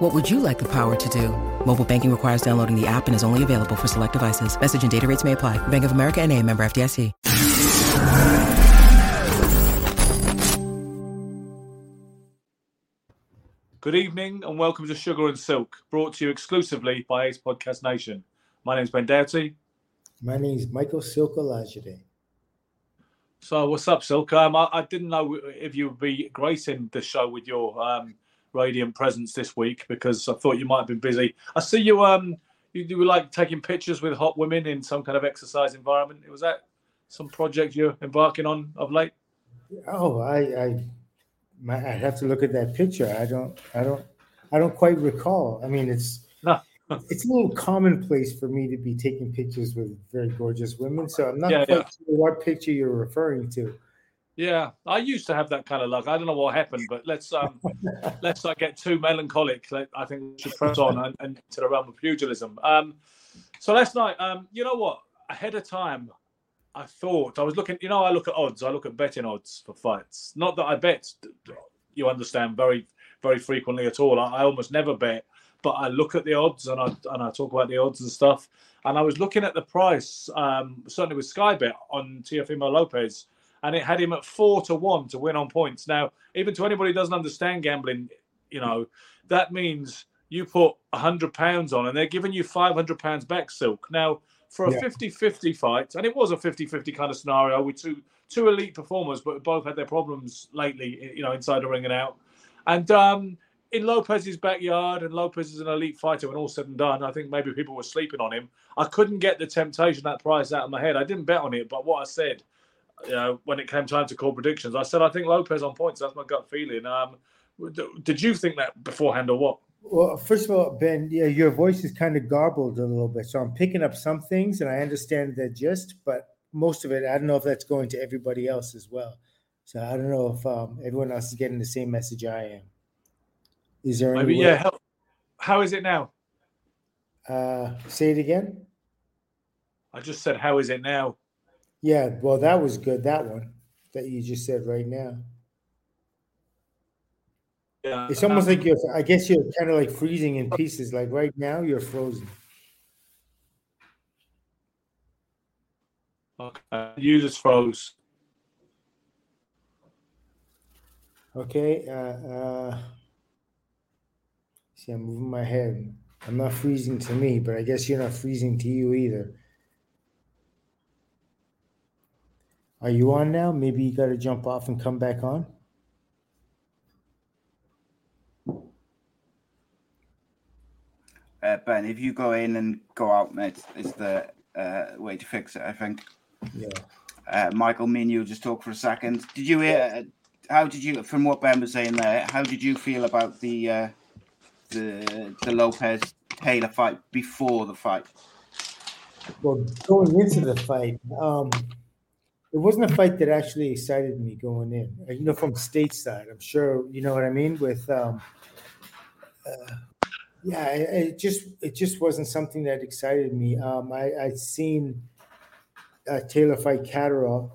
What would you like the power to do? Mobile banking requires downloading the app and is only available for select devices. Message and data rates may apply. Bank of America and a member FDIC. Good evening and welcome to Sugar and Silk, brought to you exclusively by Ace Podcast Nation. My name is Ben Doughty. My name is Michael Silk Olajide. So, what's up, Silk? Um, I, I, didn't know if you would be gracing the show with your um, radiant presence this week because I thought you might have been busy. I see you. Um, you, you were like taking pictures with hot women in some kind of exercise environment. Was that some project you're embarking on of late? Oh, I, I, I have to look at that picture. I don't, I don't, I don't quite recall. I mean, it's. No. it's a little commonplace for me to be taking pictures with very gorgeous women, so I'm not Yeah, quite yeah. sure what picture you're referring to. Yeah, I used to have that kind of luck. I don't know what happened, but let's um, let's not get too melancholic. I think we should press on and, and to the realm of pugilism. Um, so last night, um, you know what? Ahead of time, I thought I was looking. You know, I look at odds. I look at betting odds for fights. Not that I bet. You understand very very frequently at all. I, I almost never bet, but I look at the odds and I and I talk about the odds and stuff. And I was looking at the price, um, certainly with Sky Bet on Teofimo Lopez, and it had him at four to one to win on points. Now, even to anybody who doesn't understand gambling, you know, that means you put a hundred pounds on and they're giving you five hundred pounds back, Silk. Now, for a Yeah. 50-50 fight, and it was a 50-50 kind of scenario with two two elite performers, but both had their problems lately, you know, inside the ring and out. And um, in Lopez's backyard, and Lopez is an elite fighter when all said and done, I think maybe people were sleeping on him. I couldn't get the temptation that price out of my head. I didn't bet on it, but what I said, you know, when it came time to call predictions, I said I think Lopez on points. That's my gut feeling. Um, did you think that beforehand or what? Well, first of all, Ben, yeah, your voice is kind of garbled a little bit, so I'm picking up some things, and I understand the gist, but most of it, I don't know if that's going to everybody else as well. So I don't know if um, everyone else is getting the same message I am. Is there any Maybe yeah. How, how is it now? Uh, say it again. I just said how is it now? Yeah, well, that was good. That one that you just said right now. Yeah, It's almost um, like you're. I guess you're kind of like freezing in pieces. Like right now, you're frozen. okay. you just froze. Okay. Uh, uh, see, I'm moving my head. I'm not freezing to me, but I guess you're not freezing to you either. Are you on now? Maybe you got to jump off and come back on. Uh, ben, if you go in and go out, mate, is the uh, way to fix it. I think. Yeah. Uh, Michael, me and you just talk for a second. Did you hear? How did you, from what Ben was saying there? How did you feel about the uh, the the Lopez Taylor fight before the fight? Well, going into the fight, um, it wasn't a fight that actually excited me going in. Uh, You know, from stateside, I'm sure you know what I mean. With, um, uh, yeah, it, it just it just wasn't something that excited me. Um, I I'd seen uh, Taylor fight Catterall,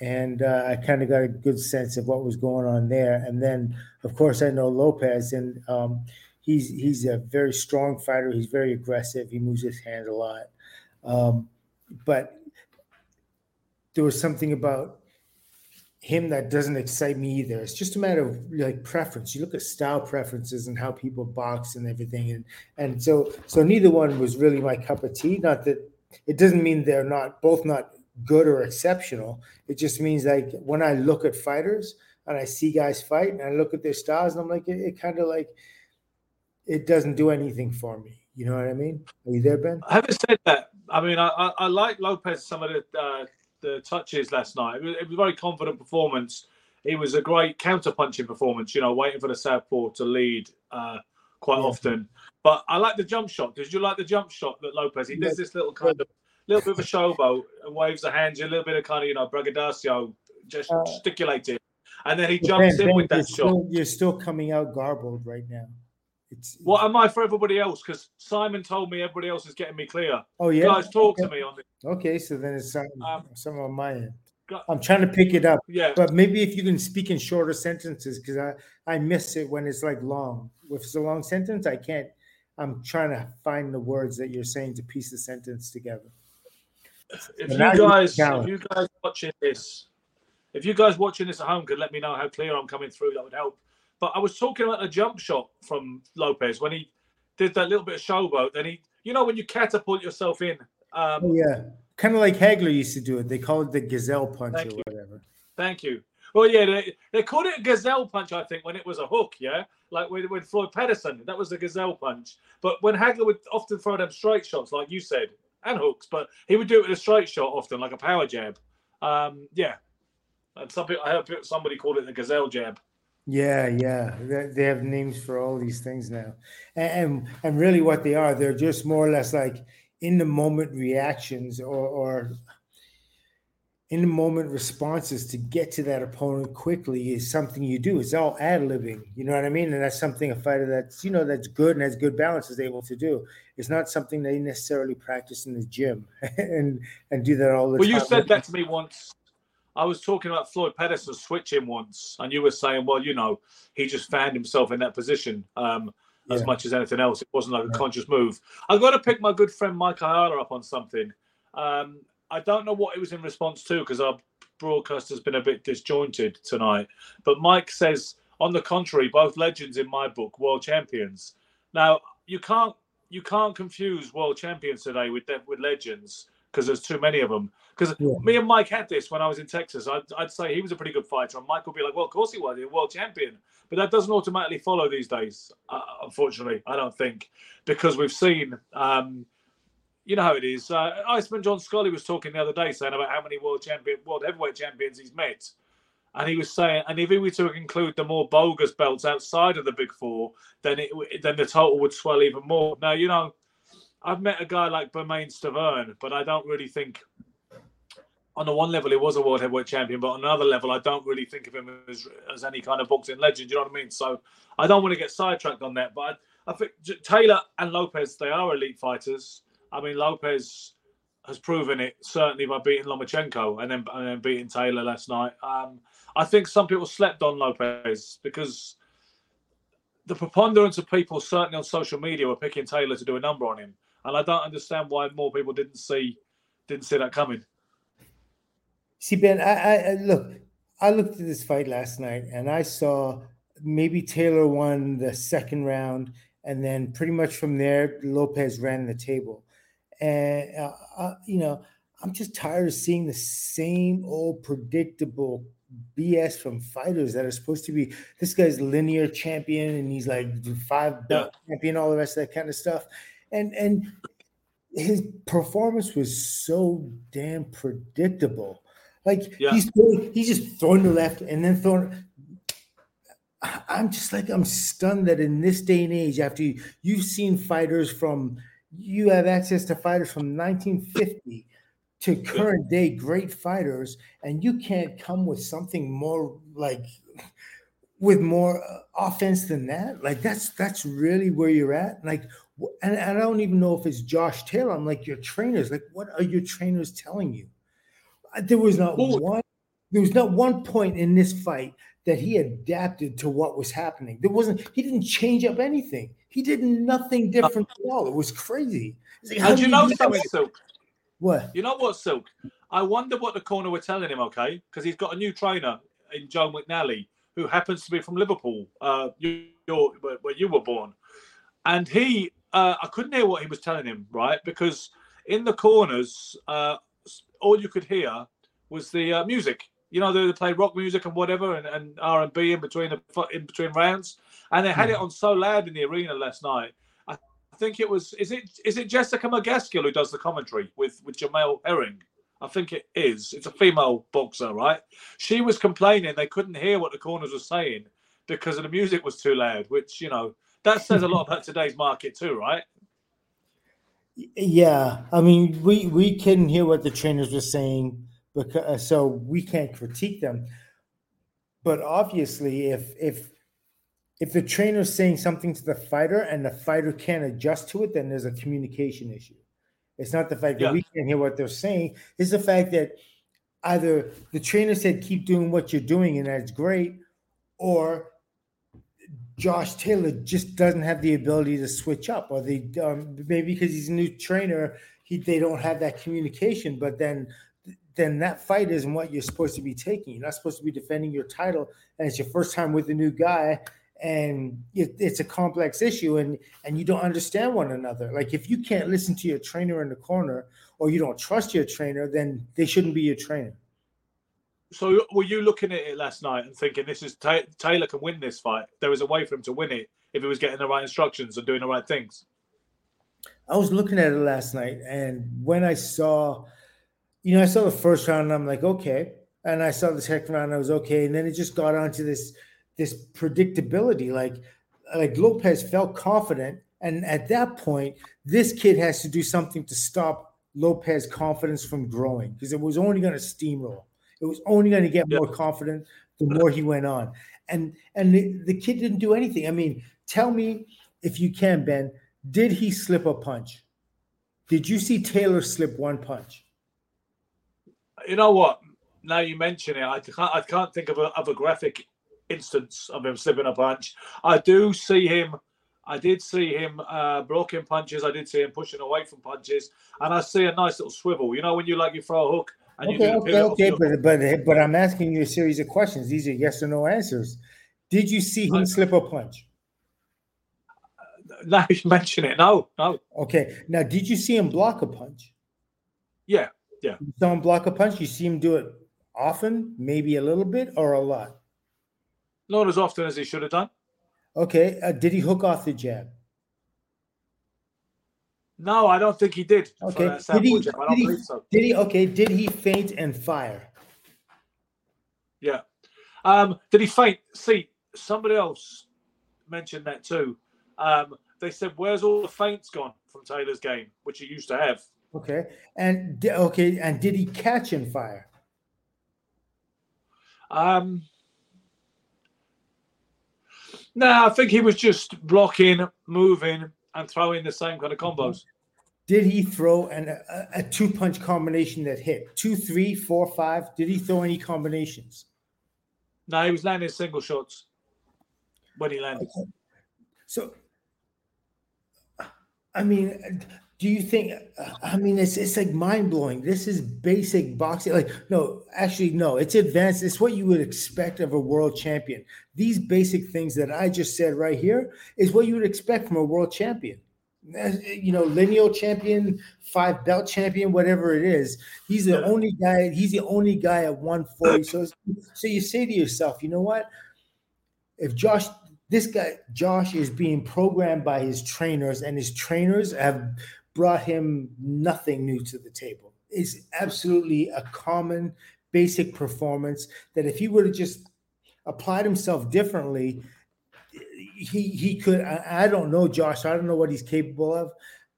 and uh, I kind of got a good sense of what was going on there. And then, of course, I know Lopez, and um, he's he's a very strong fighter. He's very aggressive. He moves his hand a lot. Um, but there was something about him that doesn't excite me either. It's just a matter of like preference. You look at style preferences and how people box and everything, and and so so neither one was really my cup of tea. Not that it doesn't mean they're not both not good or exceptional. It just means like when I look at fighters and I see guys fight and I look at their styles and I'm like it, it kind of like it doesn't do anything for me. You know what I mean? Are you there, Ben? Having said that, I mean, I, I, I like Lopez some of the uh, the touches last night. It was, it was a very confident performance. It was a great counter punching performance. You know, waiting for the southpaw to lead uh, quite Yeah. often. But I like the jump shot. Did you like the jump shot that Lopez? He does this little kind of little bit of a showboat and waves the hands, a little bit of kind of you know braggadocio, just Uh, gesticulating, and then he Ben, jumps in Ben, with you're that shot. still, you're still coming out garbled right now. It's What am I for everybody else? Because Simon told me everybody else is getting me clear. oh yeah. Guys, talk okay. to me on this. Okay, so then it's some, Um, some on my end. I'm trying to pick it up, Yeah, but maybe if you can speak in shorter sentences, because I I miss it when it's like long. If it's a long sentence, I can't. I'm trying to find the words that you're saying to piece the sentence together. if So you now you guys, if you guys watching this, if you guys watching this at home could let me know how clear I'm coming through, that would help. But I was talking about the jump shot from Lopez when he did that little bit of showboat. Then he, you know, when you catapult yourself in. Um, Oh yeah, kind of like Hagler used to do it. They call it the gazelle punch or you. whatever. Thank you. Well, yeah, they, they called it a gazelle punch, I think, when it was a hook, yeah? Like with, with Floyd Patterson, that was the gazelle punch. But when Hagler would often throw them straight shots, like you said, and hooks, but he would do it with a straight shot often, like a power jab. Um, yeah. And some people, I heard somebody called it the gazelle jab. Yeah, yeah. They, they have names for all these things now, and, and and really what they are, they're just more or less like in the moment reactions or or in the moment responses to get to that opponent quickly is something you do. It's all ad libbing, you know what I mean? And that's something a fighter that's you know that's good and has good balance is able to do. It's not something they necessarily practice in the gym and and do that all the Well, time. Well, you said that to me once. I was talking about Floyd Patterson switching once, and you were saying, well, you know, he just found himself in that position um, as Yeah. much as anything else. It wasn't like a Yeah. conscious move. I've got to pick my good friend Mike Ayala up on something. Um, I don't know what it was in response to because our broadcast has been a bit disjointed tonight. But Mike says, on the contrary, both legends in my book, world champions. Now you can't you can't confuse world champions today with with legends because there's too many of them. Because Yeah. me and Mike had this when I was in Texas. I'd, I'd say he was a pretty good fighter, and Mike would be like, "Well, of course he was, he's a world champion." But that doesn't automatically follow these days, uh, unfortunately. I don't think because we've seen, um, you know how it is. Uh, Iceman John Scully was talking the other day saying about how many world champion, world heavyweight champions he's met, and he was saying, and if we were to include the more bogus belts outside of the big four, then it then the total would swell even more. Now, you know, I've met a guy like Bermane Stiverne, but I don't really think on the one level he was a world heavyweight champion, but on another level I don't really think of him as, as any kind of boxing legend. You know what I mean? So I don't want to get sidetracked on that. But I, I think Taylor and Lopez they are elite fighters. I mean Lopez has proven it certainly by beating Lomachenko and then and then beating Taylor last night. Um, I think some people slept on Lopez because the preponderance of people, certainly on social media, were picking Taylor to do a number on him, and I don't understand why more people didn't see didn't see that coming. See, Ben, I, I, I look. I looked at this fight last night, and I saw maybe Taylor won the second round, and then pretty much from there, Lopez ran the table. And uh, uh, you know, I'm just tired of seeing the same old predictable BS from fighters that are supposed to be this guy's linear champion, and he's like five belt champion, all the rest of that kind of stuff, and and his performance was so damn predictable. Like Yeah. he's he's just throwing to left and then throwing. I'm just like I'm stunned that in this day and age, after you, you've seen fighters from, you have access to fighters from 1950 to current day great fighters, and you can't come with something more like with more uh, offense than that. Like that's that's really where you're at. Like, and, and I don't even know if it's Josh Taylor. I'm like your trainers. Like, what are your trainers telling you? Uh, There was not Well- one. There was not one point in this fight that he adapted to what was happening. There wasn't. He didn't change up anything. He did nothing different at all. It was crazy. Like, how do you know something, Silk? What? You know what, Silk? I wonder what the corner were telling him, okay? Because he's got a new trainer in Joe McNally, who happens to be from Liverpool, uh, you, where, where you were born. And he, uh, I couldn't hear what he was telling him, right? Because in the corners, uh, all you could hear was the uh, music. You know, they, they play rock music and whatever, and, and R and B in between the in between rounds, and they had it on so loud in the arena last night. I think it was is it is it Jessica McCaskill who does the commentary with with Jamel Herring. I think it is. It's a female boxer, right? She was complaining they couldn't hear what the corners were saying because the music was too loud. Which you know that says a lot about today's market too, right? Yeah, I mean, we we couldn't hear what the trainers were saying, because uh, so we can't critique them. But obviously, if if if the trainer's saying something to the fighter and the fighter can't adjust to it, then there's a communication issue. It's not the fact that Yeah. we can't hear what they're saying. It's the fact that either the trainer said keep doing what you're doing and that's great, or Josh Taylor just doesn't have the ability to switch up, or they um, maybe because he's a new trainer, he they don't have that communication. But then, then that fight isn't what you're supposed to be taking. You're not supposed to be defending your title, and it's your first time with a new guy, and it, it's a complex issue, and and you don't understand one another. Like if you can't listen to your trainer in the corner, or you don't trust your trainer, then they shouldn't be your trainer. So were you looking at it last night and thinking this is Ta- Taylor can win this fight? There is a way for him to win it if he was getting the right instructions and doing the right things. I was looking at it last night, and when I saw, you know, I saw the first round, and I'm like, okay, and I saw the second round, and I was okay, and then it just got onto this this predictability, like like Lopez felt confident, and at that point, this kid has to do something to stop Lopez confidence from growing because it was only going to steamroll. It was only going to get Yeah. more confident the more he went on, and and the, the kid didn't do anything. I mean, tell me if you can, Ben. Did he slip a punch? Did you see Taylor slip one punch? You know what? Now you mention it, I can't. I can't think of a, of a graphic instance of him slipping a punch. I do see him. I did see him uh, blocking punches. I did see him pushing away from punches, and I see a nice little swivel. You know when you like you throw a hook and you Okay, do okay, okay, but but but I'm asking you a series of questions. These are yes or no answers. Did you see him I- slip a punch? Now you mention it. No, no. Okay. Now, did you see him block a punch? Yeah, yeah, You saw him block a punch. You see him do it often, maybe a little bit or a lot. Not as often as he should have done. Okay. Uh, did he hook off the jab? No, I don't think he did. Okay. Did he- jab. I did don't believe so. Did he? Okay. Did he feint and fire? Yeah. Um, did he feint? See, somebody else mentioned that too. Um, they said, "Where's all the feints gone from Taylor's game, which he used to have?" Okay. And okay. And did he catch and fire? Um, no, I think he was just blocking, moving, and throwing the same kind of combos. Did he throw an, a, a two punch combination that hit two, three, four, five? Did he throw any combinations? No, he was landing single shots when he landed. So, I mean, do you think? I mean, it's it's like mind blowing. This is basic boxing. Like, no, actually, no. It's advanced. It's what you would expect of a world champion. These basic things that I just said right here is what you would expect from a world champion. Eh, you know, lineal champion, five belt champion, whatever it is. He's the only guy. He's the only guy at 140. So, so you say to yourself, you know what? If Josh this guy Josh is being programmed by his trainers, and his trainers have brought him nothing new to the table. It's absolutely a common, basic performance that if he would have just applied himself differently, he he could. I, I don't know Josh. I don't know what he's capable of,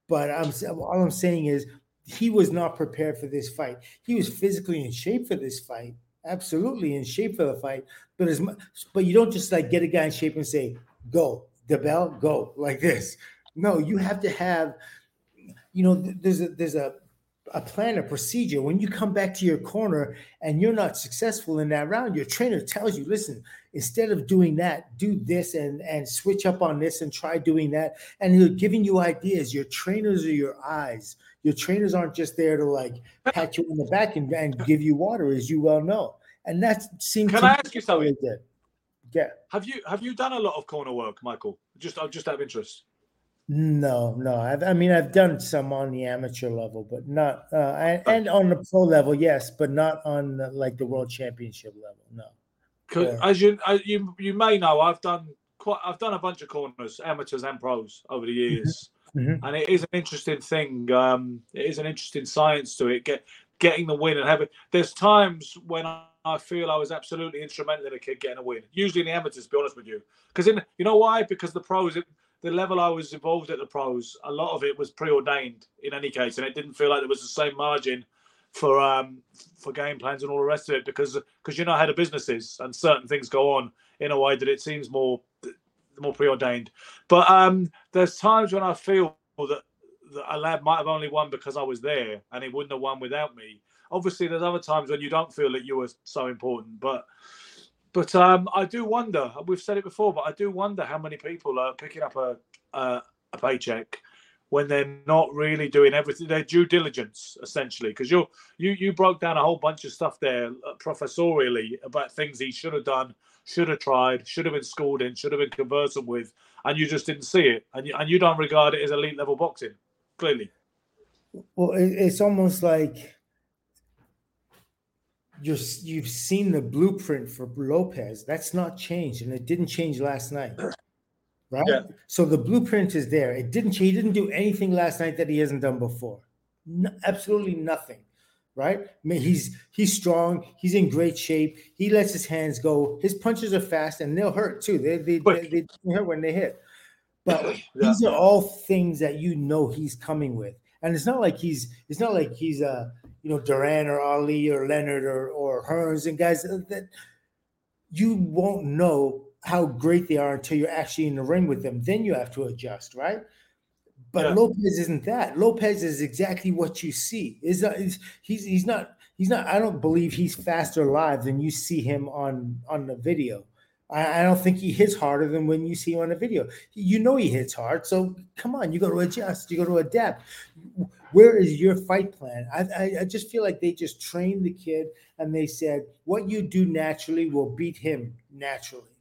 but I'm all I'm saying is he was not prepared for this fight. He was physically in shape for this fight, absolutely in shape for the fight. But as much, but you don't just like get a guy in shape and say, "Go, the bell, go," like this. No, you have to have, you know, th- there's a there's a a plan, a procedure. When you come back to your corner and you're not successful in that round, your trainer tells you, "Listen, instead of doing that, do this and and switch up on this and try doing that." And they're giving you ideas. Your trainers are your eyes. Your trainers aren't just there to like pat you on the back and, and give you water, as you well know. And that seems. Can I ask you something? Yeah. Have you have you done a lot of corner work, Michael? Just just out of interest. No, no. I've, I mean, I've done some on the amateur level, but not, uh, and, and on the pro level, yes, but not on the, like the world championship level. No. 'Cause Yeah. As you as you you may know, I've done quite I've done a bunch of corners, amateurs and pros over the years, Mhm. and it is an interesting thing. Um, it is an interesting science to it. Get getting the win and having. There's times when I, I feel I was absolutely instrumental in a kid getting a win. Usually in the amateurs, to be honest with you, because in you know why? Because the pros, it, the level I was involved at the pros, a lot of it was preordained in any case, and it didn't feel like there was the same margin for um for game plans and all the rest of it because because you know how the business is and certain things go on in a way that it seems more more preordained. But um there's times when I feel that, that a lad might have only won because I was there and he wouldn't have won without me. Obviously, there's other times when you don't feel that you were so important, but but um, I do wonder. We've said it before, but I do wonder how many people are picking up a a, a paycheck when they're not really doing everything. Their due diligence, essentially, because you you you broke down a whole bunch of stuff there uh, professorially about things he should have done, should have tried, should have been schooled in, should have been conversant with, and you just didn't see it, and you, and you don't regard it as elite level boxing, clearly. Well, it's almost like you're you've seen the blueprint for Lopez. That's not changed, and it didn't change last night. Right. Yeah. So the blueprint is there. It didn't. He didn't do anything last night that he hasn't done before. No, absolutely nothing. Right. I mean, he's he's strong. He's in great shape. He lets his hands go. His punches are fast, and they'll hurt too. They they, they, they hurt when they hit. But yeah. these are all things that you know he's coming with, and it's not like he's it's not like he's a you know Duran or Ali or Leonard or or Hearns and guys that you won't know how great they are until you're actually in the ring with them. Then you have to adjust, right? But yeah. Lopez isn't that. Lopez is exactly what you see. Is he's he's not he's not. I don't believe he's faster live than you see him on on the video. I, I don't think he hits harder than when you see him on the video. You know he hits hard, so come on, you got to adjust, you got to adapt. Where is your fight plan? I, I, I just feel like they just trained the kid and they said, what you do naturally will beat him naturally.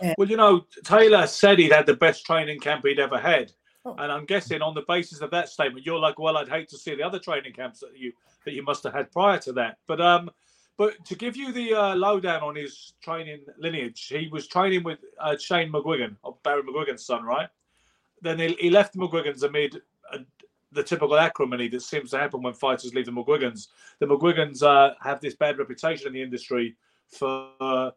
And- well, you know, Taylor said he'd had the best training camp he'd ever had. Oh. And I'm guessing on the basis of that statement, you're like, well, I'd hate to see the other training camps that you that you must have had prior to that. But um, but to give you the uh, lowdown on his training lineage, he was training with uh, Shane McGuigan, of Barry McGuigan's son, right? Then he, he left McGuigan's amid the typical acrimony that seems to happen when fighters leave the McGuigans. The McGuigans uh, have this bad reputation in the industry for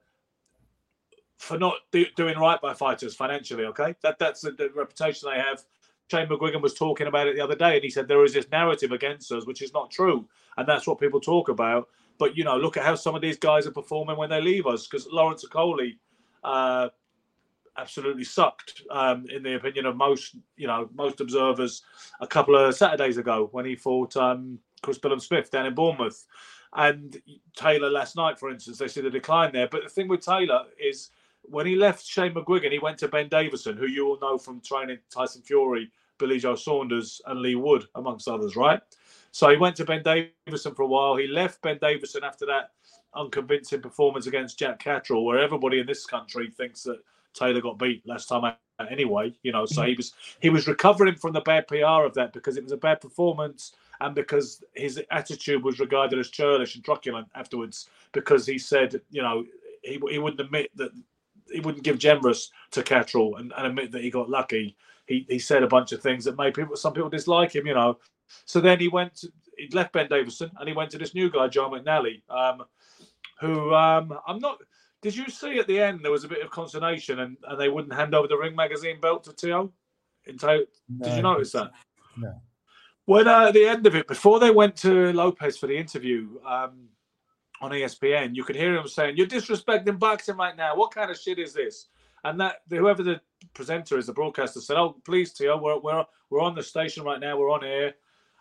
for not do, doing right by fighters financially. Okay, that that's the, the reputation they have. Shane McGuigan was talking about it the other day, and he said there is this narrative against us, which is not true, and that's what people talk about. But you know, look at how some of these guys are performing when they leave us. Because Lawrence Okolie uh, absolutely sucked, um, in the opinion of most, you know, most observers. A couple of Saturdays ago, when he fought um, Chris Billam-Smith down in Bournemouth, and Taylor last night, for instance, they see the decline there. But the thing with Taylor is when he left Shane McGuigan, he went to Ben Davison, who you all know from training Tyson Fury, Billy Joe Saunders, and Leigh Wood, amongst others, right? So he went to Ben Davison for a while. He left Ben Davison after that unconvincing performance against Jack Catterall, where everybody in this country thinks that Taylor got beat last time out anyway. You know, so he was he was recovering from the bad PR of that because it was a bad performance and because his attitude was regarded as churlish and truculent afterwards because he said, you know, he, he wouldn't admit that he wouldn't give generous to Catterall and, and admit that he got lucky. He, he said a bunch of things that made people some people dislike him, you know. So then he went, to, he left Ben Davison and he went to this new guy, John McNally, um, who um, I'm not. Did you see at the end there was a bit of consternation and, and they wouldn't hand over the Ring Magazine belt to Teo? No, did you notice that? No. When uh, at the end of it, before they went to Lopez for the interview um, on ESPN, you could hear him saying, "You're disrespecting boxing right now. What kind of shit is this?" And that whoever the presenter is, the broadcaster said, "Oh, please, Teo, we're we're we're on the station right now. We're on air."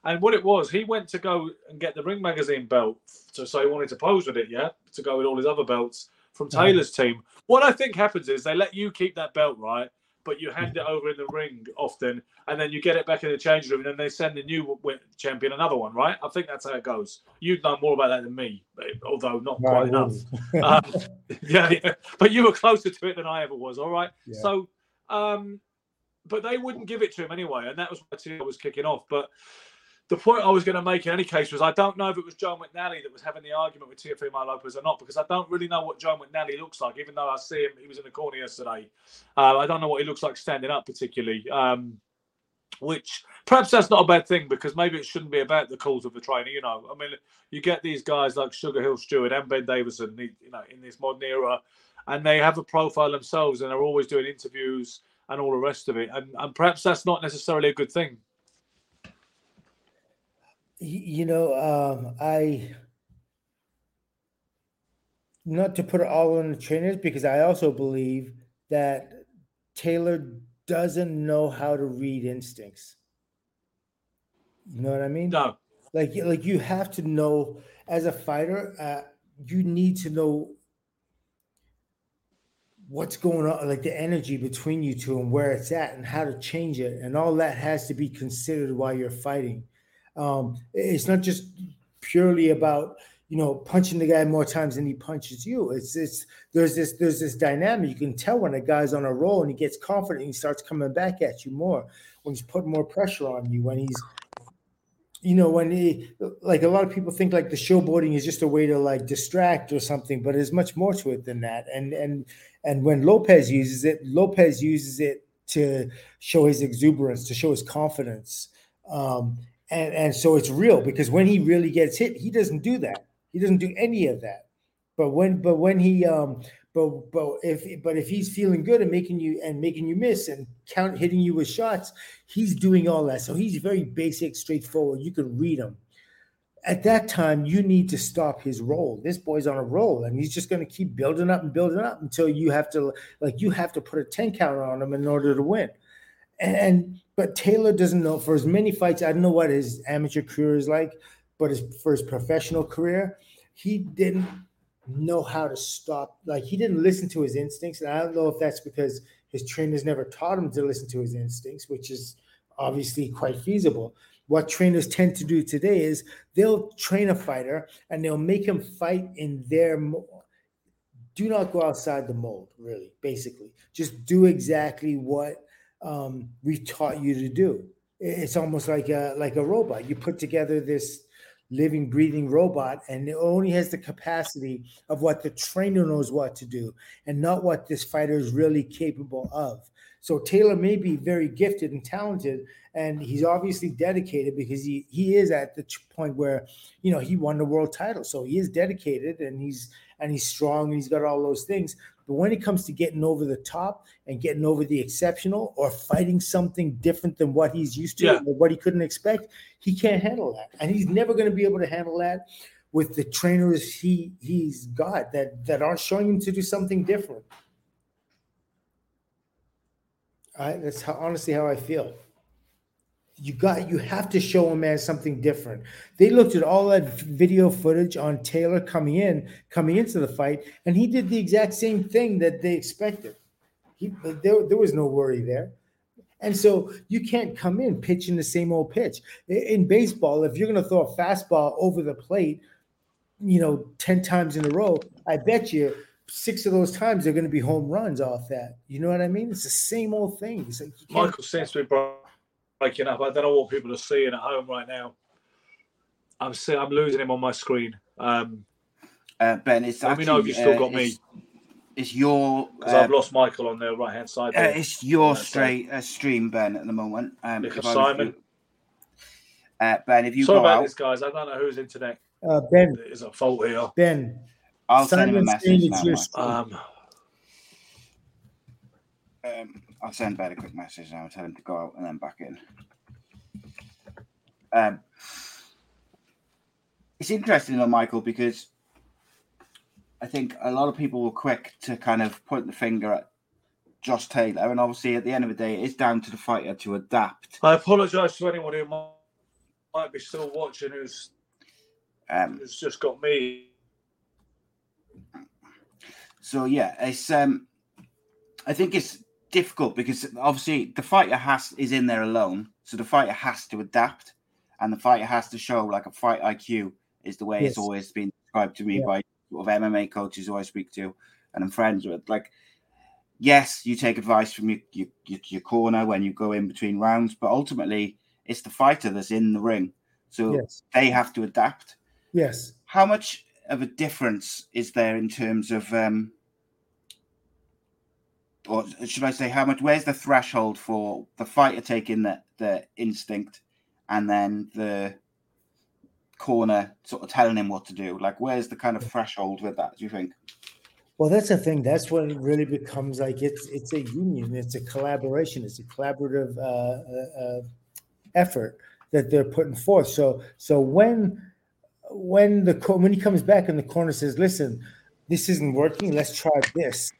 And what it was, he went to go and get the Ring Magazine belt. So, so he wanted to pose with it, yeah, to go with all his other belts from Taylor's team. What I think happens is they let you keep that belt, right? But you hand it over in the ring often, and then you get it back in the change room, and then they send the new champion another one, right? I think that's how it goes. You'd know more about that than me, although not no, quite enough. um, yeah, yeah, but you were closer to it than I ever was. All right, yeah. so, um, but they wouldn't give it to him anyway, and that was what I was kicking off. But the point I was going to make in any case was I don't know if it was Joe McNally that was having the argument with Teofimo Lopez or not because I don't really know what Joe McNally looks like, even though I see him, he was in the corner yesterday. Uh, I don't know what he looks like standing up particularly, um, which perhaps that's not a bad thing because maybe it shouldn't be about the calls of the trainer. You know, I mean, you get these guys like SugarHill Steward and Ben Davison, you know, in this modern era, and they have a profile themselves and they're always doing interviews and all the rest of it. And, and perhaps that's not necessarily a good thing. You know, um, I not to put it all on the trainers because I also believe that Taylor doesn't know how to read instincts. You know what I mean? No. Like, like you have to know as a fighter, uh, you need to know what's going on, like the energy between you two and where it's at and how to change it. And all that has to be considered while you're fighting. Um, it's not just purely about you know punching the guy more times than he punches you. It's it's there's this there's this dynamic. You can tell when a guy's on a roll and he gets confident, and he starts coming back at you more. When he's putting more pressure on you, when he's you know when he like a lot of people think like the showboating is just a way to like distract or something but there's much more to it than that and and and when lopez uses it lopez uses it to show his exuberance to show his confidence um and and so it's real because when he really gets hit he doesn't do that he doesn't do any of that but when but when he um but but if but if he's feeling good and making you and making you miss and count hitting you with shots, he's doing all that. So he's very basic, straightforward. You can read him. At that time, you need to stop his roll. This boy's on a roll, and he's just going to keep building up and building up until you have to like you have to put a ten count on him in order to win. And but Taylor doesn't know for as many fights. I don't know what his amateur career is like, but his, for his professional career, he didn't know how to stop. Like he didn't listen to his instincts, and I don't know if that's because his trainers never taught him to listen to his instincts, which is obviously quite feasible. What trainers tend to do today is they'll train a fighter and they'll make him fight in their. Do not go outside the mold, really. Basically, just do exactly what um, we taught you to do. It's almost like a like a robot. You put together this living, breathing robot, and it only has the capacity of what the trainer knows what to do and not what this fighter is really capable of. So Taylor may be very gifted and talented, and he's obviously dedicated because he he is at the point where you know he won the world title, so he is dedicated and he's and he's strong and he's got all those things. But when it comes to getting over the top and getting over the exceptional or fighting something different than what he's used to Yeah. or what he couldn't expect, he can't handle that. And he's never going to be able to handle that with the trainers he he's got that that aren't showing him to do something different. I, that's how honestly how I feel. You got you have to show a man something different. They looked at all that video footage on Taylor coming in, coming into the fight, and he did the exact same thing that they expected. He there, there was no worry there. And so you can't come in pitching the same old pitch. In baseball, if you're going to throw a fastball over the plate, you know, 10 times in a row, I bet you six of those times they're going to be home runs off that. You know what I mean? It's the same old thing. Like Michael seems to be breaking up. I don't know what people are seeing at home right now. I'm see- I'm losing him on my screen. Um, Uh, ben, it's Let me know if you've still uh, got me. It's, it's your because uh, I've lost Michael on the right hand side. uh, it's your Yeah, straight uh, stream, Ben, at the moment. Um, Nick if I was Simon. you- uh, Ben, if you Sorry about out, this, guys. I don't know whose internet uh, Ben, is at fault here. Ben, I'll send him a message now. your Um, Um, I'll send Ben a quick message now. And tell him to go out and then back in. Um, it's interesting, though, Michael, because I think a lot of people were quick to kind of point the finger at Josh Taylor, and obviously, at the end of the day, it is down to the fighter to adapt. I apologise to anyone who might, might be still watching who's Um, who's just got me. So yeah, it's um, I think it's difficult because obviously the fighter has is in there alone, so the fighter has to adapt, and the fighter has to show like a fight IQ is the way Yes. it's always been described to me Yeah. by sort of MMA coaches who I speak to and I'm friends with. Like, yes, you take advice from your your, your, corner when you go in between rounds, but ultimately it's the fighter that's in the ring, so yes, they have to adapt yes. how much of a difference is there in terms of um or should I say how much where's the threshold for the fighter taking the, the instinct and then the corner sort of telling him what to do? Like where's the kind of threshold with that, do you think? Well, that's the thing. That's when it really becomes like it's it's a union. It's a collaboration. It's a collaborative uh, uh, uh, effort that they're putting forth. So so when when the when he comes back and the corner says, "Listen, this isn't working. Let's try this."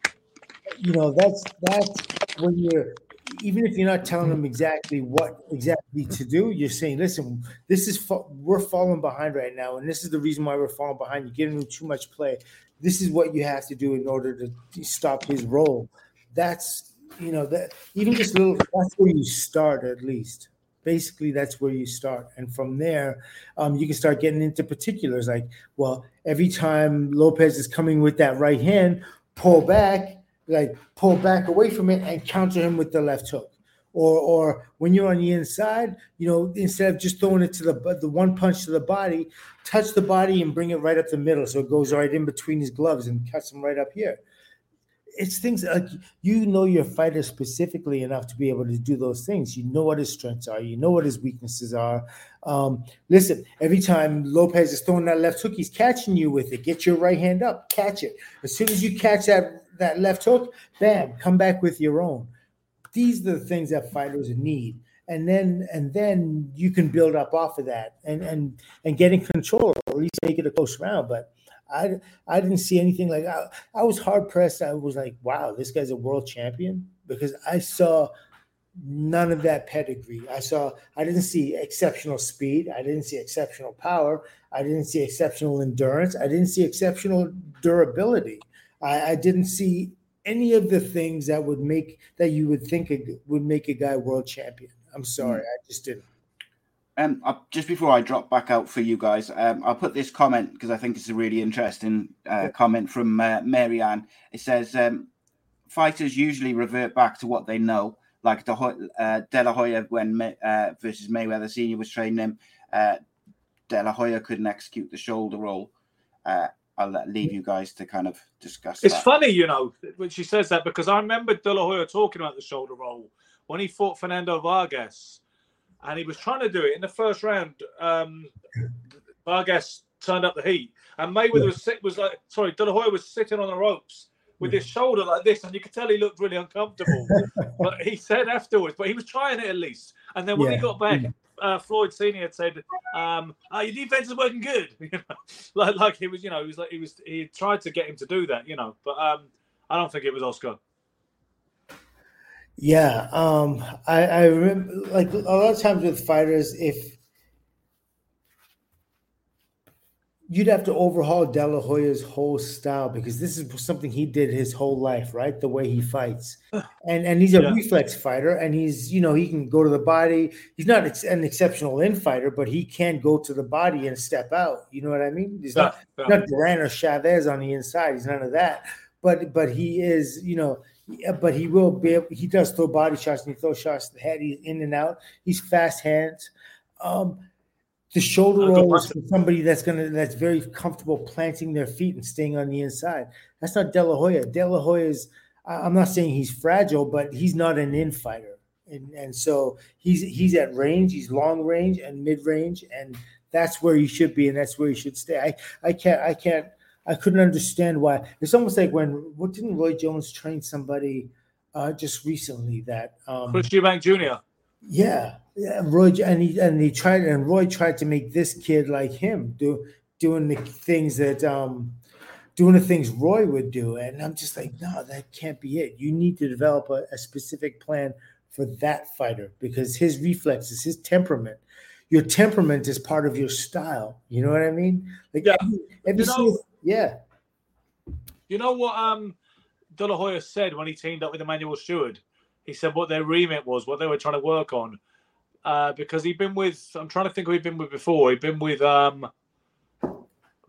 You know, that's that's when you're even if you're not telling them exactly what exactly to do, you're saying, "Listen, this is we're falling behind right now, and this is the reason why we're falling behind. You're giving them too much play this is what you have to do in order to stop his roll. That's you know that even just little that's where you start at least. Basically, that's where you start, and from there, um, you can start getting into particulars. Like, well, every time Lopez is coming with that right hand, pull back, like pull back away from it, and counter him with the left hook or or when you're on the inside, you know, instead of just throwing it to the the one punch to the body, touch the body and bring it right up the middle, so it goes right in between his gloves and cuts him right up here. It's things like you know your fighter specifically enough to be able to do those things. You know what his strengths are. You know what his weaknesses are. Um, listen, every time Lopez is throwing that left hook, he's catching you with it. Get your right hand up, catch it. As soon as you catch that that left hook, bam, come back with your own. These are the things that fighters need. And then and then you can build up off of that and and and get in control or at least make it a close round. But i i didn't see anything like i, I was hard pressed. I was like wow this guy's a world champion because i saw none of that pedigree. I saw i didn't see exceptional speed. I didn't see exceptional power. I didn't see exceptional endurance. I didn't see exceptional durability i, I didn't see any of the things that would make that you would think would make a guy world champion. I'm sorry, I just didn't. Um, I, just before I drop back out for you guys, um, I'll put this comment because I think it's a really interesting uh, comment from uh, Marianne. It says um, fighters usually revert back to what they know, like the uh, De La Hoya when uh, versus Mayweather Senior was training him. Uh, De La Hoya couldn't execute the shoulder roll. Uh, I'll leave you guys to kind of discuss. It's that. funny, you know, when she says that because I remember De La Hoya talking about the shoulder roll when he fought Fernando Vargas, and he was trying to do it in the first round. Um, Vargas turned up the heat, and Mayweather was sit, was like, sorry, De La Hoya was sitting on the ropes with his shoulder like this, and you could tell he looked really uncomfortable. but he said afterwards, but he was trying it at least. And then when yeah. he got back, uh, Floyd Senior had said, um, oh, "Your defense is working good," you know? like like he was, you know, he was like he was he tried to get him to do that, you know, but um, I don't think it was Oscar. Yeah, um, I, I remember like a lot of times with fighters, if you'd have to overhaul De La Hoya's whole style because this is something he did his whole life, right? The way he fights, and and he's a yeah. reflex fighter, and he's you know he can go to the body. He's not an exceptional in fighter, but he can go to the body and step out. You know what I mean? He's not yeah. not Duran or Chavez on the inside. He's none of that. But but he is you know. But he will be. Able, he does throw body shots and he throws shots to the head. He's in and out. He's fast hands. Um, the shoulder roll is for somebody that's gonna that's very comfortable planting their feet and staying on the inside. That's not De La Hoya. De La Hoya is. I'm not saying he's fragile, but he's not an in fighter, and and so he's he's at range. He's long range and mid range, and that's where he should be, and that's where he should stay. I I can't I can't I couldn't understand why. It's almost like when what didn't Roy Jones train somebody uh, just recently that um, Chris Eubank Jr. Yeah, Roy and he and he tried and Roy tried to make this kid like him do doing the things that um doing the things Roy would do, and I'm just like, no, that can't be it. You need to develop a, a specific plan for that fighter because his reflexes, his temperament, your temperament is part of your style. You know what I mean? Like, yeah, you, know, yeah. You know what um De La Hoya said when he teamed up with Emanuel Steward he said what their remit was, what they were trying to work on. Uh, because he'd been with, I'm trying to think who he'd been with before. He'd been with um,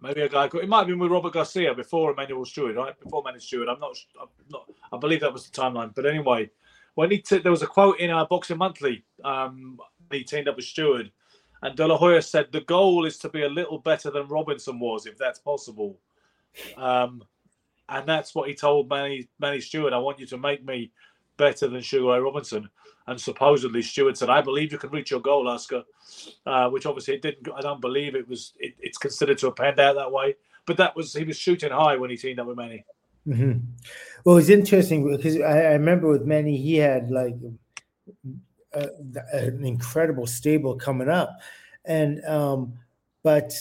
maybe a guy. Called, it might have been with Robert Garcia before Emanuel Steward, right? Before Emanuel Steward. I'm not, I'm not. I believe that was the timeline. But anyway, when he t- there was a quote in our Boxing Monthly. Um, he teamed up with Steward, and De La Hoya said the goal is to be a little better than Robinson was, if that's possible. Um, and that's what he told Manny Manny Steward. I want you to make me better than Sugar Ray Robinson. And supposedly Steward said, "I believe you can reach your goal, Oscar," uh, which obviously it didn't. I don't believe it was. It, it's considered to have panned out that way. But that was he was shooting high when he teamed up with Manny. Mm-hmm. Well, it's interesting because I, I, remember with Manny, he had like a, an incredible stable coming up, and um, but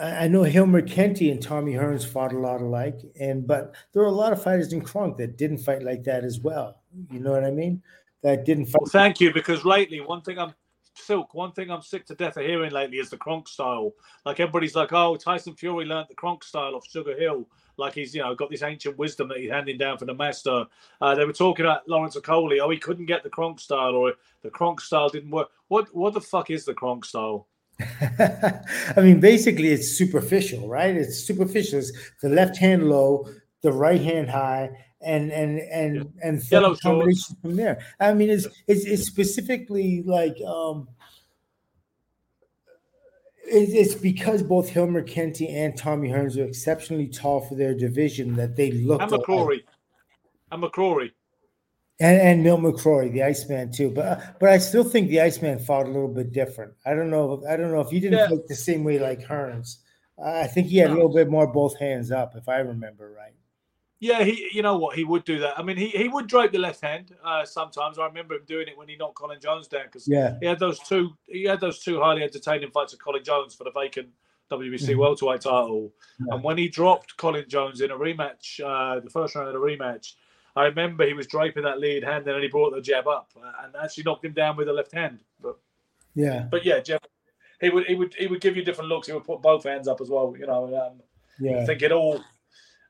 I know Hilmer Kenty and Tommy Hearns fought a lot alike, and but there were a lot of fighters in Kronk that didn't fight like that as well. You know what I mean? That didn't fight. Well, thank you, because lately one thing I'm Silk, one thing I'm sick to death of hearing lately is the Kronk style. Like everybody's like, oh, Tyson Fury learned the Kronk style off Sugar Hill. Like he's, you know, got this ancient wisdom that he's handing down from the master. Uh, they were talking about Lawrence Okolie. Oh, he couldn't get the Kronk style, or the Kronk style didn't work. What, what the fuck is the Kronk style? I mean, basically, it's superficial, right? It's superficial. It's the left hand low, the right hand high, and and and yeah. and yellow shorts from there. I mean, it's it's, it's specifically like um, it's because both Hilmer Kenty and Tommy Hearns are exceptionally tall for their division that they look. And McCrory. And McCrory. And, and Milt McCrory, the Iceman too, but but I still think the Iceman fought a little bit different. I don't know. I don't know if he didn't yeah. fight the same way like Hearns. I think he had a little bit more both hands up, if I remember right. Yeah, he. You know what? He would do that. I mean, he, he would drape the left hand uh, sometimes. I remember him doing it when he knocked Colin Jones down because yeah. he had those two. He had those two highly entertaining fights with Colin Jones for the vacant WBC mm-hmm. welterweight title. Yeah. And when he dropped Colin Jones in a rematch, uh, the first round of the rematch, I remember he was draping that lead hand, and then he brought the jab up uh, and actually knocked him down with the left hand. But yeah, but yeah, Jeff, he would he would he would give you different looks. He would put both hands up as well. You know, um, yeah, I think it all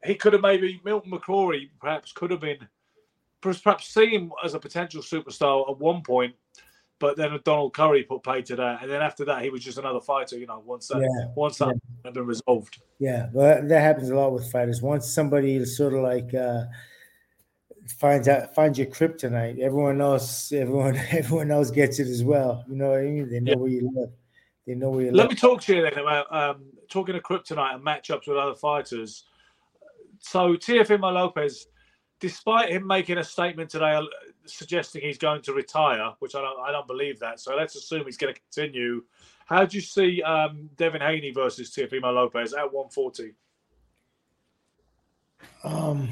he could have maybe Milton McCrory perhaps could have been perhaps seen as a potential superstar at one point, but then Donald Curry put pay to that, and then after that he was just another fighter. You know, once that yeah. once that yeah. had been resolved. Yeah, well, that happens a lot with fighters. Once somebody is sort of like. Uh, finds out finds your kryptonite everyone else everyone everyone else gets it as well you know what i mean they know yeah. where you live they know where you let live. Let me talk to you then about um, talking of kryptonite and matchups with other fighters so Teofimo Lopez, despite him making a statement today uh, suggesting he's going to retire, which I don't, I don't believe that. So let's assume he's going to continue. How do you see um, Devin Haney versus Teofimo Lopez at 140? Um,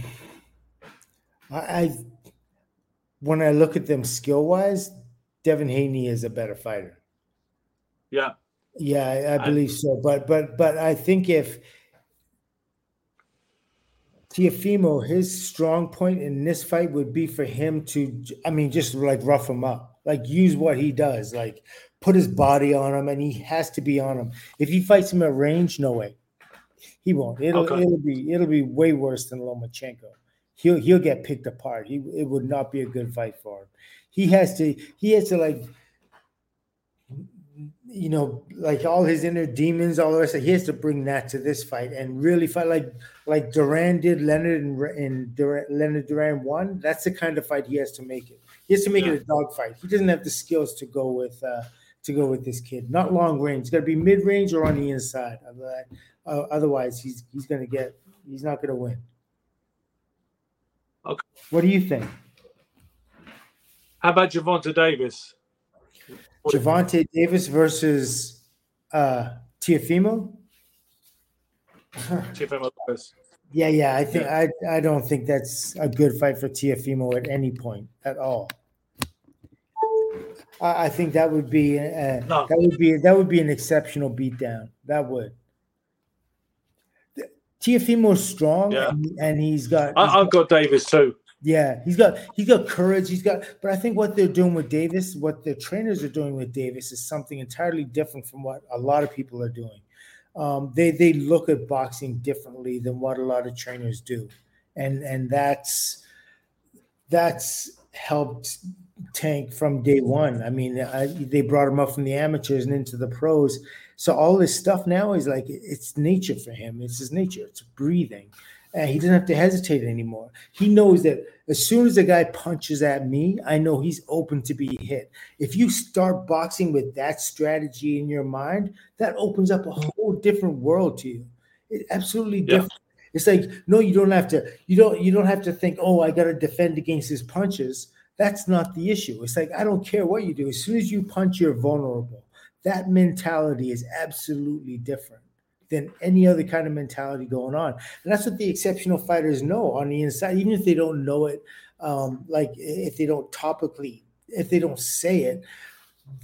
I, when I look at them skill wise, Devin Haney is a better fighter. Yeah. Yeah, I, I believe I, so. But but but I think if Teofimo, his strong point in this fight would be for him to, I mean, just like rough him up, like use what he does, like put his body on him, and he has to be on him. If he fights him at range, no way, he won't. It'll okay. it'll be it'll be way worse than Lomachenko. He'll he'll get picked apart. He it would not be a good fight for him. He has to he has to like you know, like all his inner demons, all the rest. Of, he has to bring that to this fight and really fight like like Duran did. Leonard and, and Leonard Duran won. That's the kind of fight he has to make it. He has to make yeah. it a dog fight. He doesn't have the skills to go with uh, to go with this kid. Not long range. It's got to be mid range or on the inside. Uh, otherwise, he's he's going to get. He's not going to win. Okay. What do you think? How about Gervonta Davis? Gervonta Davis versus uh Teofimo. Teofimo Lopez. Yeah, yeah. I think yeah. I I don't think that's a good fight for Teofimo at any point at all. I, I think that would be uh, no. that would be that would be an exceptional beatdown. That would. Teofimo's strong, yeah. and, and he's got. I, have got Davis too. Yeah, he's got he's got courage. He's got, but I think what they're doing with Davis, what the trainers are doing with Davis, is something entirely different from what a lot of people are doing. Um, they they look at boxing differently than what a lot of trainers do, and and that's that's helped Tank from day one. I mean, I, they brought him up from the amateurs and into the pros. So all this stuff now is like it's nature for him. It's his nature. It's breathing and he doesn't have to hesitate anymore. He knows that as soon as the guy punches at me, I know he's open to be hit. If you start boxing with that strategy in your mind, that opens up a whole different world to you. It absolutely yeah. different. It's like no, you don't have to. You don't. You don't have to think. Oh, I got to defend against his punches. That's not the issue. It's like I don't care what you do. As soon as you punch, you're vulnerable. That mentality is absolutely different than any other kind of mentality going on. And that's what the exceptional fighters know on the inside, even if they don't know it, um, like if they don't topically, if they don't say it,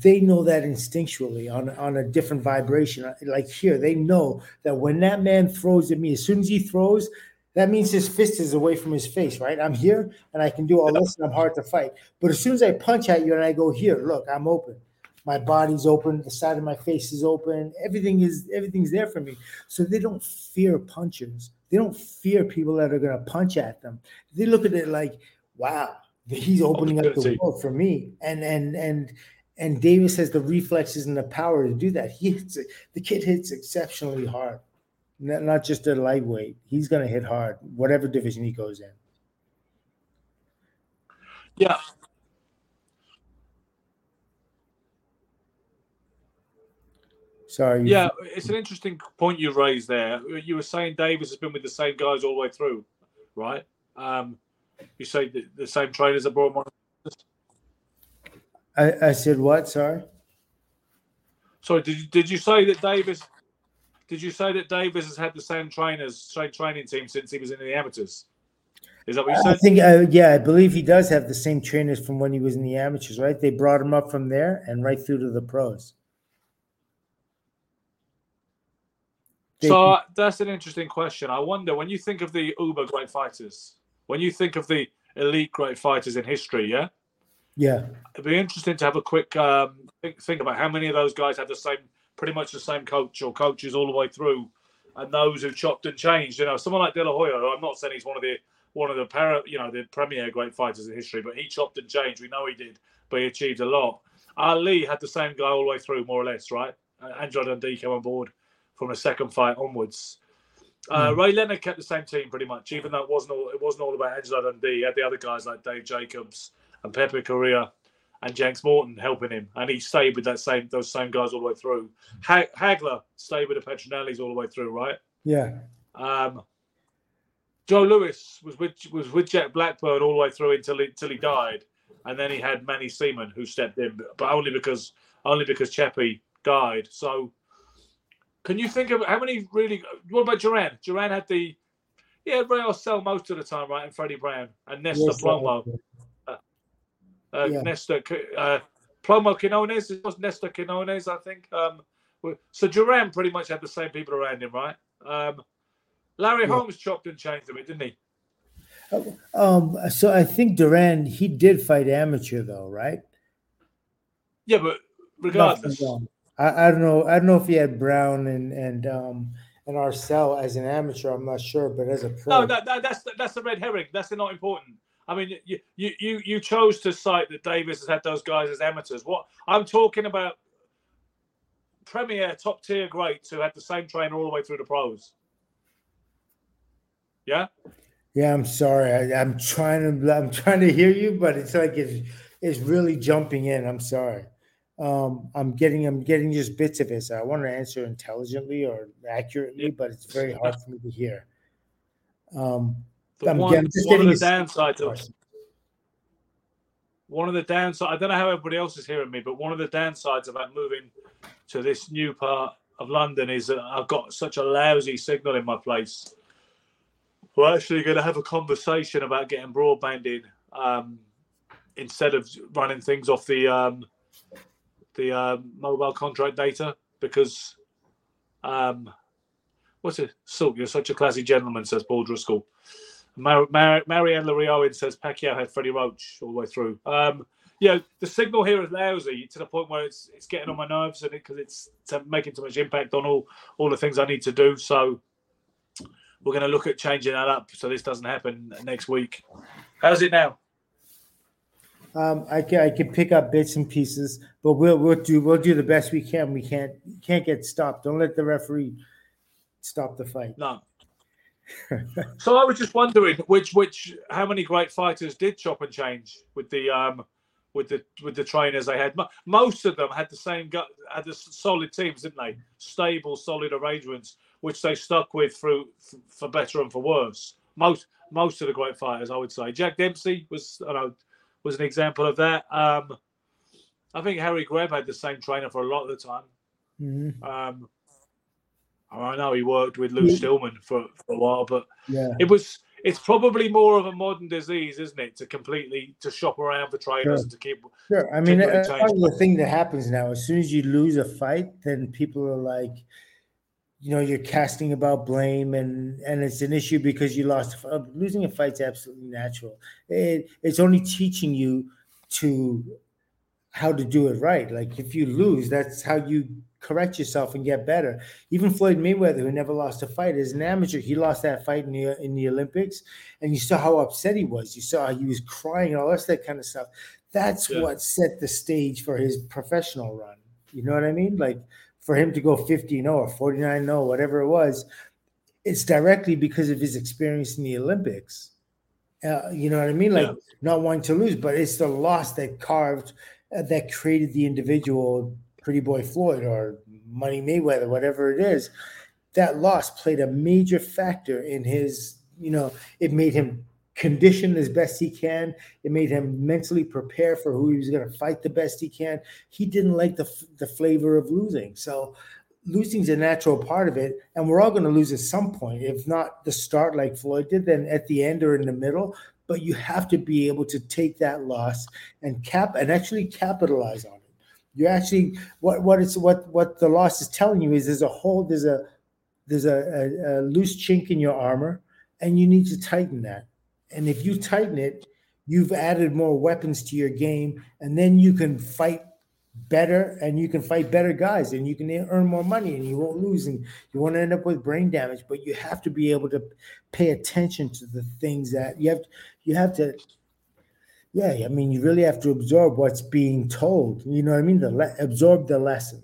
they know that instinctually on, on a different vibration. Like here, they know that when that man throws at me, as soon as he throws, that means his fist is away from his face, right? I'm here and I can do all this and I'm hard to fight. But as soon as I punch at you and I go here, look, I'm open my body's open the side of my face is open everything is everything's there for me. So they don't fear punches. they don't fear people that are going to punch at them. They look at it like wow he's opening up the world for me. And and and and davis has the reflexes and the power to do that. He hits it the kid hits exceptionally hard. Not, not just a lightweight. He's going to hit hard whatever division he goes in. Yeah Sorry. Yeah, it's an interesting point you raised there. You were saying Davis has been with the same guys all the way through, right? Um, you say the, the same trainers that brought him on. I, I said what? Sorry. Sorry. Did you, did you say that Davis? Did you say that Davis has had the same trainers, same training team since he was in the amateurs? Is that what you said? I think, uh, yeah, I believe he does have the same trainers from when he was in the amateurs, right? They brought him up from there and right through to the pros. So that's an interesting question. I wonder when you think of the uber great fighters, when you think of the elite great fighters in history, yeah, yeah, it'd be interesting to have a quick um, think, think about how many of those guys had the same, pretty much the same coach or coaches all the way through, and those who chopped and changed. You know, someone like De La Hoya. I'm not saying he's one of the one of the para, you know, the premier great fighters in history, but he chopped and changed. We know he did, but he achieved a lot. Ali had the same guy all the way through, more or less, right? Uh, Angelo Dundee came on board from a second fight onwards. Uh, mm. Ray Leonard kept the same team pretty much, even though it wasn't all it wasn't all about Angelo Dundee. He had the other guys like Dave Jacobs and Pepe Correa and Jenks Morton helping him, and he stayed with that same those same guys all the way through. Ha- Hagler stayed with the Petronellis all the way through, right? Yeah. Um, Joe Louis was with was with Jack Blackburn all the way through until he, until he died, and then he had Mannie Seamon who stepped in, but only because only because Chappie died. So can you think of how many really? What about Duran? Duran had the yeah Ray Arcel most of the time, right? And Freddie Brown and Nestor yes, Plomo. Uh, uh, yeah. Nestor uh, Plomo Quinones. It was Nestor Quinones, I think. Um, so Duran pretty much had the same people around him, right? Um, Larry yeah. Holmes chopped and changed a bit, didn't he? Um, so I think Duran he did fight amateur though, right? Yeah, but regardless, I, I don't know. I don't know if he had Brown and and um and Arcel as an amateur. I'm not sure, but as a pro, no, that, that, that's that's the red herring. That's not important. I mean, you, you you chose to cite that Davis has had those guys as amateurs. What I'm talking about, premier top tier greats who had the same trainer all the way through the pros. Yeah. Yeah, I'm sorry. I, am trying to I'm trying to hear you, but it's like it's it's really jumping in. I'm sorry um, I'm getting I'm getting just bits of it. So I want to answer intelligently or accurately, but it's very hard for me to hear. Um, I'm, one, getting, one of the downsides of one of the downsides. I don't know how everybody else is hearing me, but one of the downsides about moving to this new part of London is that I've got such a lousy signal in my place. We're actually going to have a conversation about getting broadband in um, instead of running things off the um, the uh, mobile contract data because um, what's it? Silk, you're such a classy gentleman, says Paul Driscoll. Mar- Mar- Marianne says Pacquiao had Freddie Roach all the way through. Um, yeah, the signal here is lousy to the point where it's it's getting on my nerves and because it, it's, it's making too much impact on all all the things I need to do. So we're going to look at changing that up so this doesn't happen next week. How's it now? Um, I can I can pick up bits and pieces, but we'll we'll do we'll do the best we can. We can't can't get stopped. Don't let the referee stop the fight. No. so I was just wondering which which how many great fighters did chop and change with the um with the with the trainers they had. Most of them had the same gut had the solid teams, didn't they? Stable, solid arrangements, which they stuck with through for better and for worse. Most most of the great fighters, I would say. Jack Dempsey was I know was an example of that. Um, I think Harry Greb had the same trainer for a lot of the time. Mm-hmm. Um, I know he worked with Lou Yeah. Stillman for, for a while, but Yeah. it was it's probably more of a modern disease, isn't it? To completely to shop around for trainers Sure. and to keep Sure. I mean, uh, part of the thing that happens now, as soon as you lose a fight, then people are like, you know, you're casting about blame, and and it's an issue because you lost. uh, Losing a fight's absolutely natural. It, it's only teaching you to how to do it right. Like if you lose, that's how you correct yourself and get better. Even Floyd Mayweather, who never lost a fight, as an amateur, he lost that fight in the in the Olympics, and you saw how upset he was. You saw how he was crying and all that that kind of stuff. That's Yeah. what set the stage for his professional run. You know what I mean? Like for him to go 50 0 or 49 0, whatever it was, it's directly because of his experience in the Olympics. Uh, you know what I mean? Like Yeah. not wanting to lose, but it's the loss that carved, uh, that created the individual, Pretty Boy Floyd or Money Mayweather, whatever it is. That loss played a major factor in his, you know, it made him condition as best he can. It made him mentally prepare for who he was going to fight the best he can. He didn't like the, the flavor of losing. So losing's a natural part of it. And we're all going to lose at some point. If not the start like Floyd did, then at the end or in the middle. But you have to be able to take that loss and cap and actually capitalize on it. You actually what what it's what what the loss is telling you is there's a hole, there's a there's a, a, a loose chink in your armor, and you need to tighten that. And if you tighten it, you've added more weapons to your game, and then you can fight better and you can fight better guys and you can earn more money and you won't lose and you won't end up with brain damage. But you have to be able to pay attention to the things that you have you have to yeah i mean you really have to absorb what's being told. You know what i mean? The le- absorb the lesson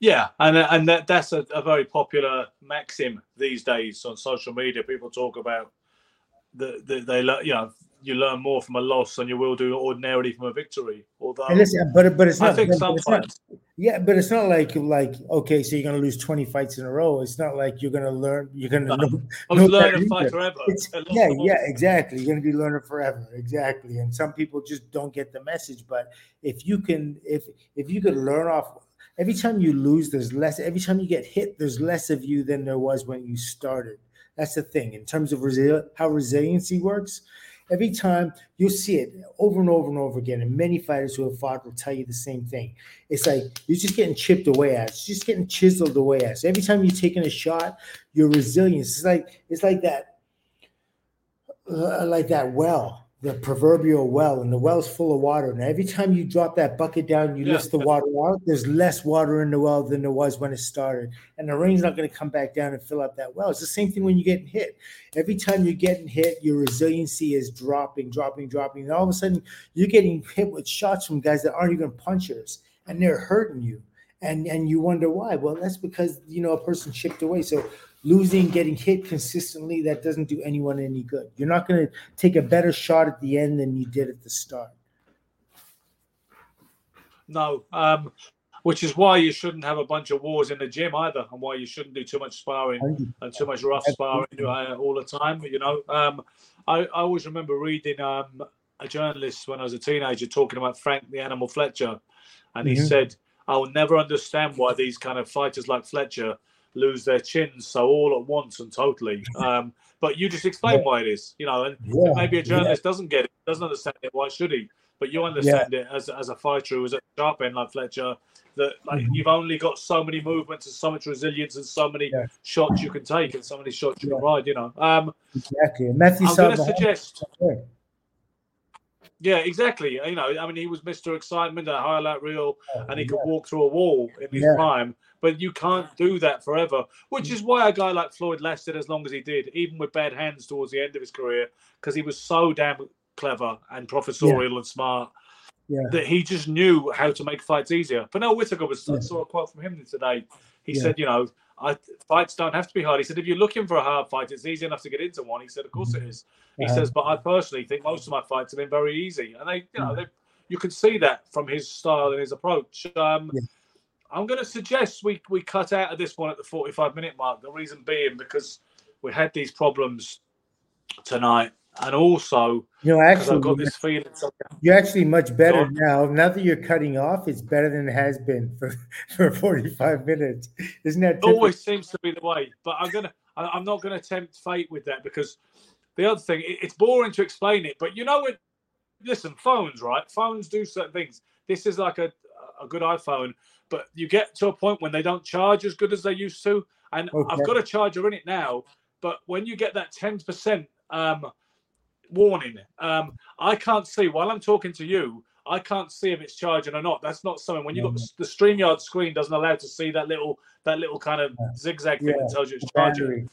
Yeah, and and that, that's a, a very popular maxim these days on social media. People talk about the, the they learn, you know, you learn more from a loss than you will do ordinarily from a victory. Although listen, but but it's not. I think but some it's not- yeah but it's not like like okay so you're gonna lose 20 fights in a row it's not like you're gonna learn you're gonna No. know, I was no learning fight forever. Yeah, yeah, exactly. You're going to be learning forever, exactly. And some people just don't get the message. But if you can, if if you could learn off, every time you lose, there's less. Every time you get hit, there's less of you than there was when you started. That's the thing in terms of how resiliency works. Every time you'll see it over and over and over again, and many fighters who have fought will tell you the same thing. It's like you're just getting chipped away at. It's just getting chiseled away at. So every time you're taking a shot, your resilience. It's like it's like that uh, like that well, the proverbial well, and the well's full of water. And every time you drop that bucket down, you Yeah. lift the water out. There's less water in the well than there was when it started, and the rain's not going to come back down and fill up that well. It's the same thing when you're getting hit. Every time you're getting hit, your resiliency is dropping, dropping, dropping, and all of a sudden you're getting hit with shots from guys that aren't even punchers, and they're hurting you. And, and you wonder why. Well, that's because you know a person chipped away. So losing, getting hit consistently, that doesn't do anyone any good. You're not going to take a better shot at the end than you did at the start. No, um, which is why you shouldn't have a bunch of wars in the gym either, and why you shouldn't do too much sparring and too much rough sparring uh, all the time. You know, um, I, I always remember reading um, a journalist when I was a teenager talking about Frank the Animal Fletcher, and he Mhm. said, "I will never understand why these kind of fighters like Fletcher lose their chins so all at once and totally." Um, but you just explain Yeah. why it is, you know, and Yeah, maybe a journalist doesn't get it, doesn't understand it. Why should he? But you understand it as, as a fighter who is at the sharp end like Fletcher. That like Mhm. you've only got so many movements and so much resilience and so many Yeah. shots you can take and so many shots you can ride. You know, um, exactly. Matthew I'm going to suggest. Yeah. Yeah, exactly. You know, I mean, he was Mr. Excitement, a highlight reel, and he could Yeah. walk through a wall in his Yeah. prime. But you can't do that forever, which mm. is why a guy like Floyd lasted as long as he did, even with bad hands towards the end of his career, because he was so damn clever and professorial and smart Yeah. that he just knew how to make fights easier. Pernell Whitaker was I Yeah. saw a quote from him today. He Yeah. said, you know, I, fights don't have to be hard. He said, if you're looking for a hard fight, it's easy enough to get into one. He said, of course it is. He says, but I personally think most of my fights have been very easy, and they, you know, Mm. they, you can see that from his style and his approach. Um, Yeah. I'm going to suggest we we cut out of this one at the 45 minute mark. The reason being because we had these problems tonight and also you know actually I've got this feeling you're actually much better now. Now that you're cutting off, it's better than it has been for, for 45 minutes. Isn't that typical? always seems to be the way, but I'm gonna. I'm not gonna tempt fate with that because the other thing, it- it's boring to explain it, but you know it. Listen, phones, right? Phones do certain things. This is like a a good iPhone, but you get to a point when they don't charge as good as they used to. And Okay. I've got a charger in it now, but when you get that 10% um, warning, um, I can't see while I'm talking to you. I can't see if it's charging or not. That's not something. When you've got the, the Streamyard screen, doesn't allow to see that little that little kind of zigzag thing Yeah, that tells you it's charging. Battery.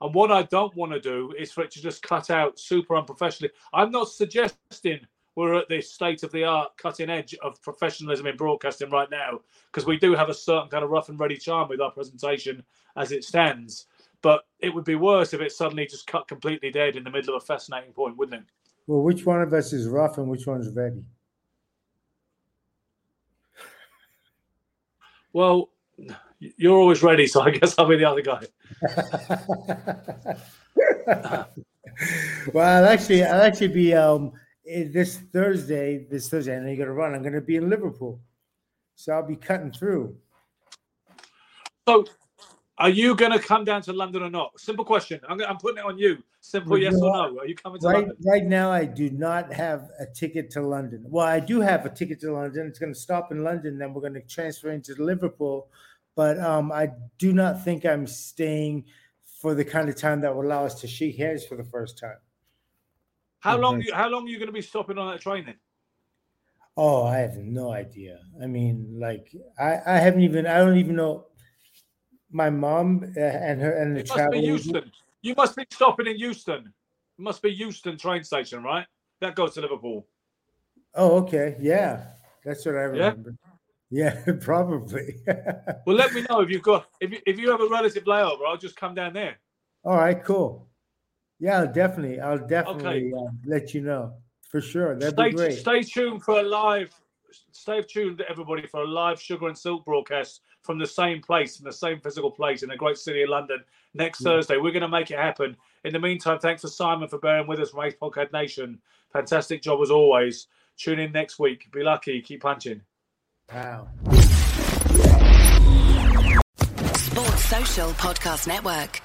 And what I don't want to do is for it to just cut out super unprofessionally. I'm not suggesting we're at this state of the art, cutting edge of professionalism in broadcasting right now, because we do have a certain kind of rough and ready charm with our presentation as it stands. But it would be worse if it suddenly just cut completely dead in the middle of a fascinating point, wouldn't it? Well, which one of us is rough and which one's ready? Well, you're always ready, so I guess I'll be the other guy. well, I'll actually, I'll actually be um eh, this Thursday. This Thursday, I know you got to run. I'm going to be in Liverpool, so I'll be cutting through. So, are you going to come down to London or not? Simple question. I'm, I'm putting it on you. Simple Well, yes or no. Are you coming to Right, London? right now, I do not have a ticket to London. Well, I do have a ticket to London. It's going to stop in London, then we're going to transfer into Liverpool. But um, I do not think I'm staying for the kind of time that will allow us to shake hands for the first time. How long? Okay. You, how long are you going to be stopping on that train then? Oh, I have no idea. I mean, like, I, I haven't even, I don't even know. My mom uh, and her and the It must be agent- You must be stopping in Euston. It must be Euston train station, right? That goes to Liverpool. Oh, okay. Yeah, that's what I remember. Yeah, probably. Well, let me know if you've got if you, if you have a relative layover. I'll just come down there. All right, cool. Yeah, I'll definitely, I'll definitely uh, let you know for sure. That'd Stay be great. stay tuned for a live. Stay tuned, everybody, for a live Sugar and Silk broadcast from the same place, from the same physical place in the great city of London next Yeah. Thursday. We're going to make it happen. In the meantime, thanks for Simon for bearing with us from Ace Podcast Nation. Fantastic job as always. Tune in next week. Be lucky. Keep punching. Wow. Sports Social Podcast Network.